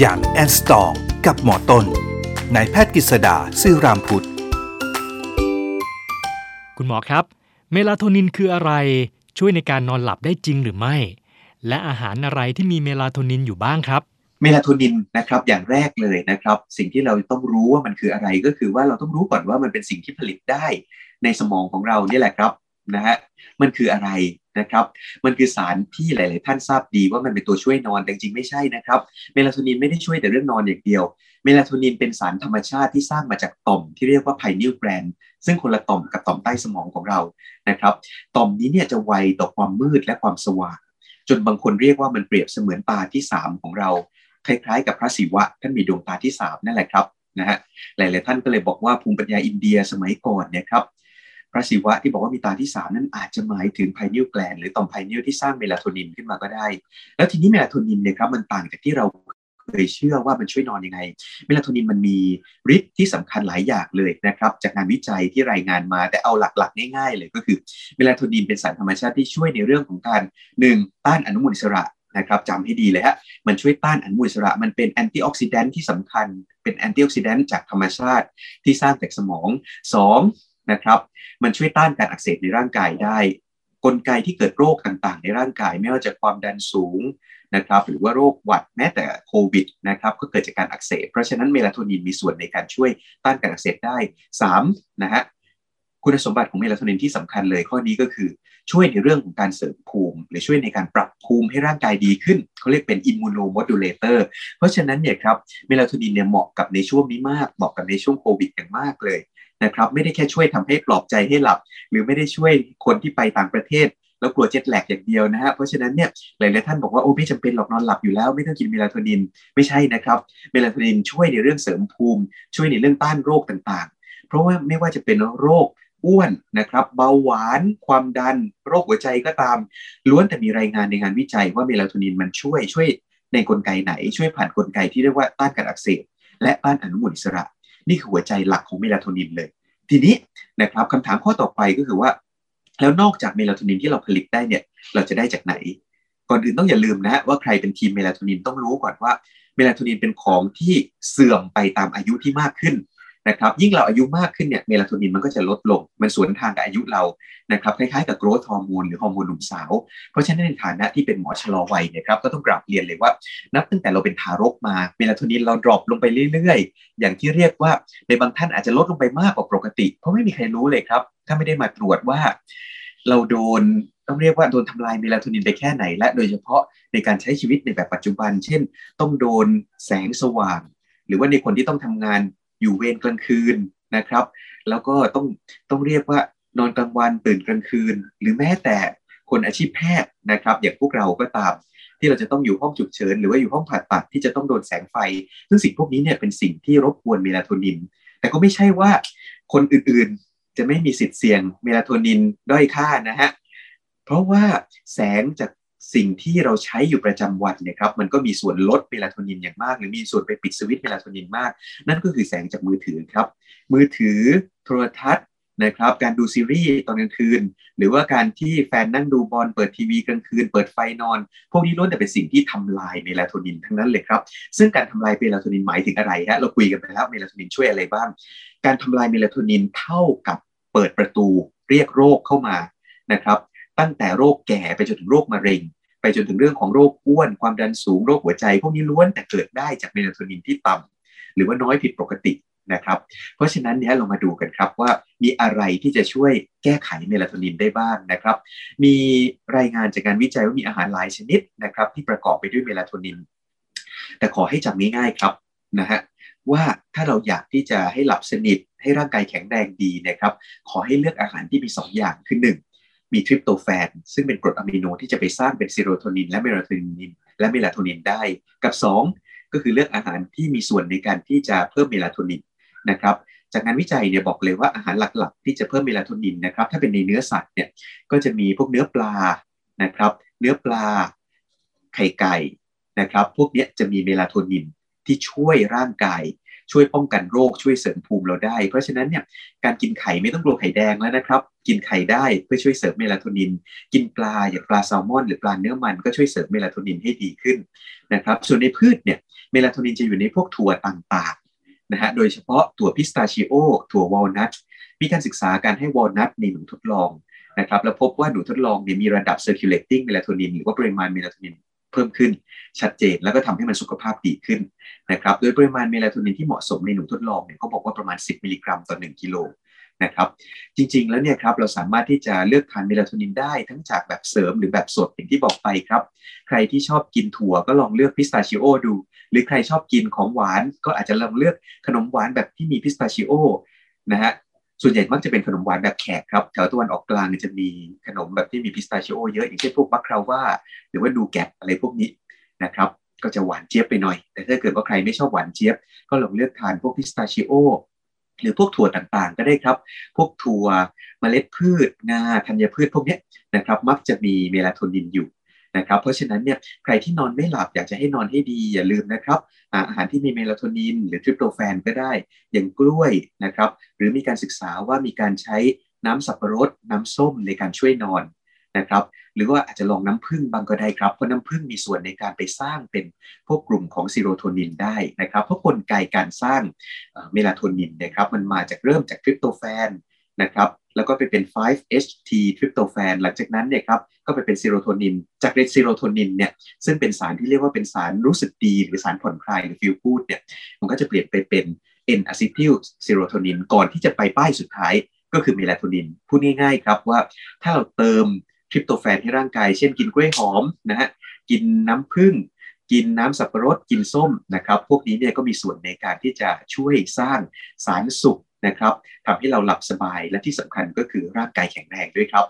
อย่างแอนสตองกับหมอต้นนายแพทย์กฤษดาซื่อรามพุทธคุณหมอครับ เมลาโทนินคืออะไรช่วยในการนอนหลับได้จริงหรือไม่ และอาหารอะไรที่มีเมลาโทนินอยู่บ้างครับเมลาโทนินนะครับอย่างแรกเลยนะครับ สิ่งที่เราต้องรู้ว่ามันคืออะไรก็คือว่าเราต้องรู้ก่อนว่ามันเป็นสิ่งที่ผลิตได้ในสมองของเรานี่แหละครับ นะฮะมันคืออะไรนะครับมันคือสารที่หลาย ๆ ท่านทราบดีว่ามันเป็นตัวช่วยนอนแต่จริงไม่ใช่นะครับเมลาโทนินไม่ได้ช่วยแต่เรื่องนอนอย่างเดียว เมลาโทนินเป็นสารธรรมชาติที่สร้างมาจากต่อมที่เรียกว่าไพนิลแกรนซึ่งคนละต่อมกับต่อมใต้สมองของเรานะครับต่อมนี้เนี่ยจะไวต่อความมืดและความสว่าง จนบางคนเรียกว่ามันเปรียบเสมือนตาที่ 3 ของเรา คล้าย ๆ กับพระศิวะท่านมีดวงตาที่ 3 นั่นแหละครับนะฮะหลาย ๆ ท่านก็เลยบอกว่าภูมิปัญญาอินเดียสมัยก่อนเนี่ยครับ พระศิวะที่บอกว่ามีตาที่3นั้นอาจจะหมายถึง pineal gland หรือต่อม pineal ที่สร้างเมลาโทนินขึ้นมาก็ได้ แล้วทีนี้เมลาโทนินเนี่ยครับมันต่างจากที่เราเคยเชื่อว่ามันช่วยนอนยังไง เมลาโทนินมันมีฤทธิ์ที่สำคัญหลายอย่างเลยนะครับ จากงานวิจัยที่รายงานมาแต่เอาหลักๆ ง่ายๆ เลยก็คือเมลาโทนินเป็นสารธรรมชาติที่ช่วยในเรื่องของการ 1. ต้านอนุมูลอิสระนะครับจำให้ดีเลยฮะมันช่วยต้านอนุมูลอิสระ มันเป็น antioxidant ที่สำคัญ เป็น antioxidant จากธรรมชาติที่สร้างจากสมอง 2. นะครับ มันช่วยต้านการอักเสบในร่างกายได้ กลไกที่เกิดโรคต่างๆ ในร่างกายไม่ว่าจะความดันสูงนะครับ หรือว่าโรคหวัดแม้แต่โควิดนะครับ ก็เกิดจากการอักเสบ เพราะฉะนั้นเมลาโทนินมีส่วนในการช่วยต้านการอักเสบได้3นะฮะคุณสมบัติของเมลาโทนินที่สำคัญเลยข้อนี้ก็คือช่วยในเรื่องของการเสริมภูมิ หรือช่วยในการปรับภูมิให้ร่างกายดีขึ้น เขาเรียกเป็น immunomodulatorเพราะฉะนั้นเนี่ยครับเมลาโทนินเนี่ยเหมาะกับในช่วงนี้มากเหมาะกับในช่วงโควิดอย่างมากเลย นะครับไม่ได้แค่ช่วยทำให้ปลอบใจให้หลับ หรือไม่ได้ช่วยคนที่ไปต่างประเทศ แล้วกลัวเจ็ตแลกอย่างเดียวนะฮะเพราะฉะนั้นเนี่ยหลาย ๆ ท่านบอกว่าโอ้ไม่จำเป็นหรอกนอนหลับอยู่แล้ว ไม่ต้องกินเมลาโทนินไม่ใช่นะครับเมลาโทนินช่วยในเรื่องเสริมภูมิ ช่วยในเรื่องต้านโรคต่างๆ เพราะว่าไม่ว่าจะเป็นโรคอ้วนนะครับเบาหวานความดัน โรคหัวใจก็ตาม ล้วนแต่มีรายงานในงานวิจัยว่าเมลาโทนินมันช่วยช่วยในกลไกไหน ช่วยผ่านกลไกที่เรียกว่าต้านการอักเสบและต้านอนุมูลอิสระ นี่คือหัวใจหลักของเมลาโทนินเลย ทีนี้นะครับคำถามข้อต่อไปก็คือว่า แล้วนอกจากเมลาโทนินที่เราผลิตได้เนี่ยเราจะได้จากไหน ก่อนอื่นต้องอย่าลืมนะว่าใครเป็นทีมเมลาโทนินต้องรู้ก่อนว่าเมลาโทนินเป็นของที่เสื่อมไปตามอายุที่มากขึ้น นะครับยิ่งเราอายุมากขึ้นเนี่ยเมลาโทนินมันก็จะลดลง มันสวนทางกับอายุเรานะครับคล้ายๆกับ growth hormone หรือฮอร์โมนหนุ่มสาว เพราะฉะนั้นในฐานะที่เป็นหมอชะลอวัยเนี่ยครับก็ต้องกราบเรียนเลยว่า นับตั้งแต่เราเป็นทารกมาเมลาโทนินเรา drop ลงไปเรื่อยๆ อย่างที่เรียกว่าในบางท่านอาจจะลดลงไปมากกว่าปกติ เพราะไม่มีใครรู้เลยครับ ถ้าไม่ได้มาตรวจว่า เราโดนต้องเรียกว่าโดนทำลายเมลาโทนินไปแค่ไหน และโดยเฉพาะในการใช้ชีวิตในแบบปัจจุบัน เช่น ต้องโดนแสงสว่าง หรือว่าในคนที่ต้องทำงาน อยู่เวรกลางคืนนะครับ แล้วก็ต้องต้องเรียกว่านอนกลางวันตื่นกลางคืน หรือแม้แต่คนอาชีพแพทย์นะครับ อย่างพวกเราก็ตาม ที่เราจะต้องอยู่ห้องฉุกเฉิน หรือว่าอยู่ห้องผ่าตัดที่จะต้องโดนแสงไฟ ซึ่งสิ่งพวกนี้เนี่ยเป็นสิ่งที่รบกวนเมลาโทนิน แต่ก็ไม่ใช่ว่าคนอื่นๆจะไม่มีสิทธิ์เสี่ยงเมลาโทนินด้อยค่านะฮะเพราะว่าแสงจาก สิ่งที่เราใช้อยู่ประจำวันเนี่ยครับมันก็มีส่วนลดเมลาโทนินอย่างมาก หรือมีส่วนไปปิดสวิตช์เมลาโทนินมาก นั่นก็คือแสงจากมือถือครับมือถือโทรทัศน์นะครับการดูซีรีส์ตอนกลางคืน หรือว่าการที่แฟนนั่งดูบอลเปิดทีวีกลางคืน เปิดไฟนอน พวกนี้ล้วนแต่เป็นสิ่งที่ทำลายเมลาโทนินทั้งนั้นเลยครับ ซึ่งการทำลายเมลาโทนินหมายถึงอะไรฮะเราคุยกันไปแล้วเมลาโทนินช่วยอะไรบ้าง การทำลายเมลาโทนินเท่ากับเปิดประตูเรียกโรคเข้ามานะครับ ตั้งแต่โรคแก่ไปจนถึงโรคมะเร็ง ไปจนถึงเรื่องของโรคอ้วน ความดันสูงโรคหัวใจพวกนี้ล้วนแต่เกิดได้จากเมลาโทนินที่ต่ำหรือว่าน้อยผิดปกตินะครับ เพราะฉะนั้นเนี่ยเรามาดูกันครับว่ามีอะไรที่จะช่วยแก้ไขเมลาโทนินได้บ้างนะครับ มีรายงานจากการวิจัยว่ามีอาหารหลายชนิดนะครับ ที่ประกอบไปด้วยเมลาโทนิน แต่ขอให้จำง่ายๆครับนะฮะว่าถ้าเราอยากที่จะให้หลับสนิทให้ร่างกายแข็งแรงดีนะครับ ขอให้เลือกอาหารที่มี 2 อย่างคือ1 มีทริปโตแฟน ซึ่งเป็นกรดอะมิโนที่จะไปสร้างเป็นเซโรโทนินและเมลาโทนิน และเมลาโทนินได้ กับ 2 ก็คือเลือกอาหารที่มีส่วนในการที่จะเพิ่มเมลาโทนินนะครับจากงานวิจัยเนี่ยบอกเลยว่าอาหารหลักๆ ที่จะเพิ่มเมลาโทนินนะครับถ้าเป็นในเนื้อสัตว์เนี่ยก็จะมีพวกเนื้อปลานะครับ เนื้อปลาไข่ไก่นะครับ พวกนี้จะมีเมลาโทนิน ที่ช่วยร่างกาย ช่วยป้องกันโรคช่วยเสริมภูมิเราได้ เพราะฉะนั้นเนี่ยการกินไข่ไม่ต้องกลัวไข่แดงแล้วนะครับ กินไข่ได้เพื่อช่วยเสริมเมลาโทนิน กินปลาอย่างปลาแซลมอน หรือปลาเนื้อมันก็ช่วยเสริมเมลาโทนินให้ดีขึ้นนะครับ ส่วนในพืชเนี่ยเมลาโทนินจะอยู่ในพวกถั่วต่างๆนะฮะโดยเฉพาะถั่วพิสตาชิโอถั่ววอลนัทมีการศึกษาการให้วอลนัทในหนูทดลองนะครับแล้วพบว่าหนูทดลองเนี่ยมีระดับ circulating melatonin หรือว่าปริมาณเมลาโทนิน เพิ่มขึ้นชัดเจน แล้วก็ทำให้มันสุขภาพดีขึ้นนะครับโดยปริมาณเมลาโทนินที่เหมาะสมในหนูทดลองเนี่ยเขาบอกว่าประมาณ 10 มิลลิกรัมต่อ 1 กิโลนะครับจริงๆแล้วเนี่ยครับเราสามารถที่จะเลือกทานเมลาโทนินได้ทั้งจากแบบเสริมหรือแบบสดอย่างที่บอกไปครับ ใครที่ชอบกินถั่วก็ลองเลือกพิสตาชิโอดู หรือใครชอบกินของหวานก็อาจจะลองเลือกขนมหวานแบบที่มีพิสตาชิโอนะฮะ ส่วนใหญ่มักจะเป็นขนมหวานแบบแขกครับแถวตะวันออกกลางจะมีขนมแบบที่มีพิสตาชิโอเยอะ อย่างเช่นพวกบัคคราว่าหรือว่าดูแกะอะไรพวกนี้นะครับ ก็จะหวานเจี๊ยบไปหน่อย แต่ถ้าเกิดว่าใครไม่ชอบหวานเจี๊ยบ ก็ลองเลือกทานพวกพิสตาชิโอหรือพวกถั่วต่างๆ ก็ได้ครับ พวกถั่วเมล็ดพืชงาธัญพืชพวกนี้นะครับ มักจะมีเมลาโทนินอยู่ นะครับเพราะฉะนั้นเนี่ยใครที่นอนไม่หลับอยากจะให้นอนให้ดีอย่าลืมนะครับอาหารที่มีเมลาโทนิน หรือทริปโตแฟนก็ได้ อย่างกล้วยนะครับหรือมีการศึกษาว่ามีการใช้น้ำสับปะรด น้ำส้มในการช่วยนอนนะครับหรือว่าอาจจะลองน้ำผึ้งบางก็ได้ครับ เพราะน้ำผึ้งมีส่วนในการไปสร้างเป็นพวกกลุ่มของซีโรโทนินได้นะครับเพราะกลไกการสร้างเมลาโทนินนะครับมันมาจากเริ่มจาก tryptophan นะครับ แล้วก็ไปเป็น 5-HT ทริปโตแฟนหลังจากนั้นเนี่ยครับก็ไปเป็นซีโรโทนิน จากเรซีโรโทนินเนี่ยซึ่งเป็นสารที่เรียกว่าเป็นสารรู้สึกดี หรือสารผ่อนคลายหรือ feel good เนี่ยมันก็จะเปลี่ยนไปเป็น N-acetyl serotonin ก่อนที่จะไปป้ายสุดท้ายก็คือเมลาโทนิน พูดง่ายๆครับว่าถ้าเราเติมทริปโตแฟนให้ร่างกาย เช่นกินกล้วยหอมนะฮะกินน้ำผึ้งกินน้ำสับปะรดกินส้มนะครับ พวกนี้เนี่ยก็มีส่วนในการที่จะช่วยสร้างสารสุข นะครับทำให้เราหลับสบายและที่สำคัญก็คือร่างกายแข็งแรงด้วยครับ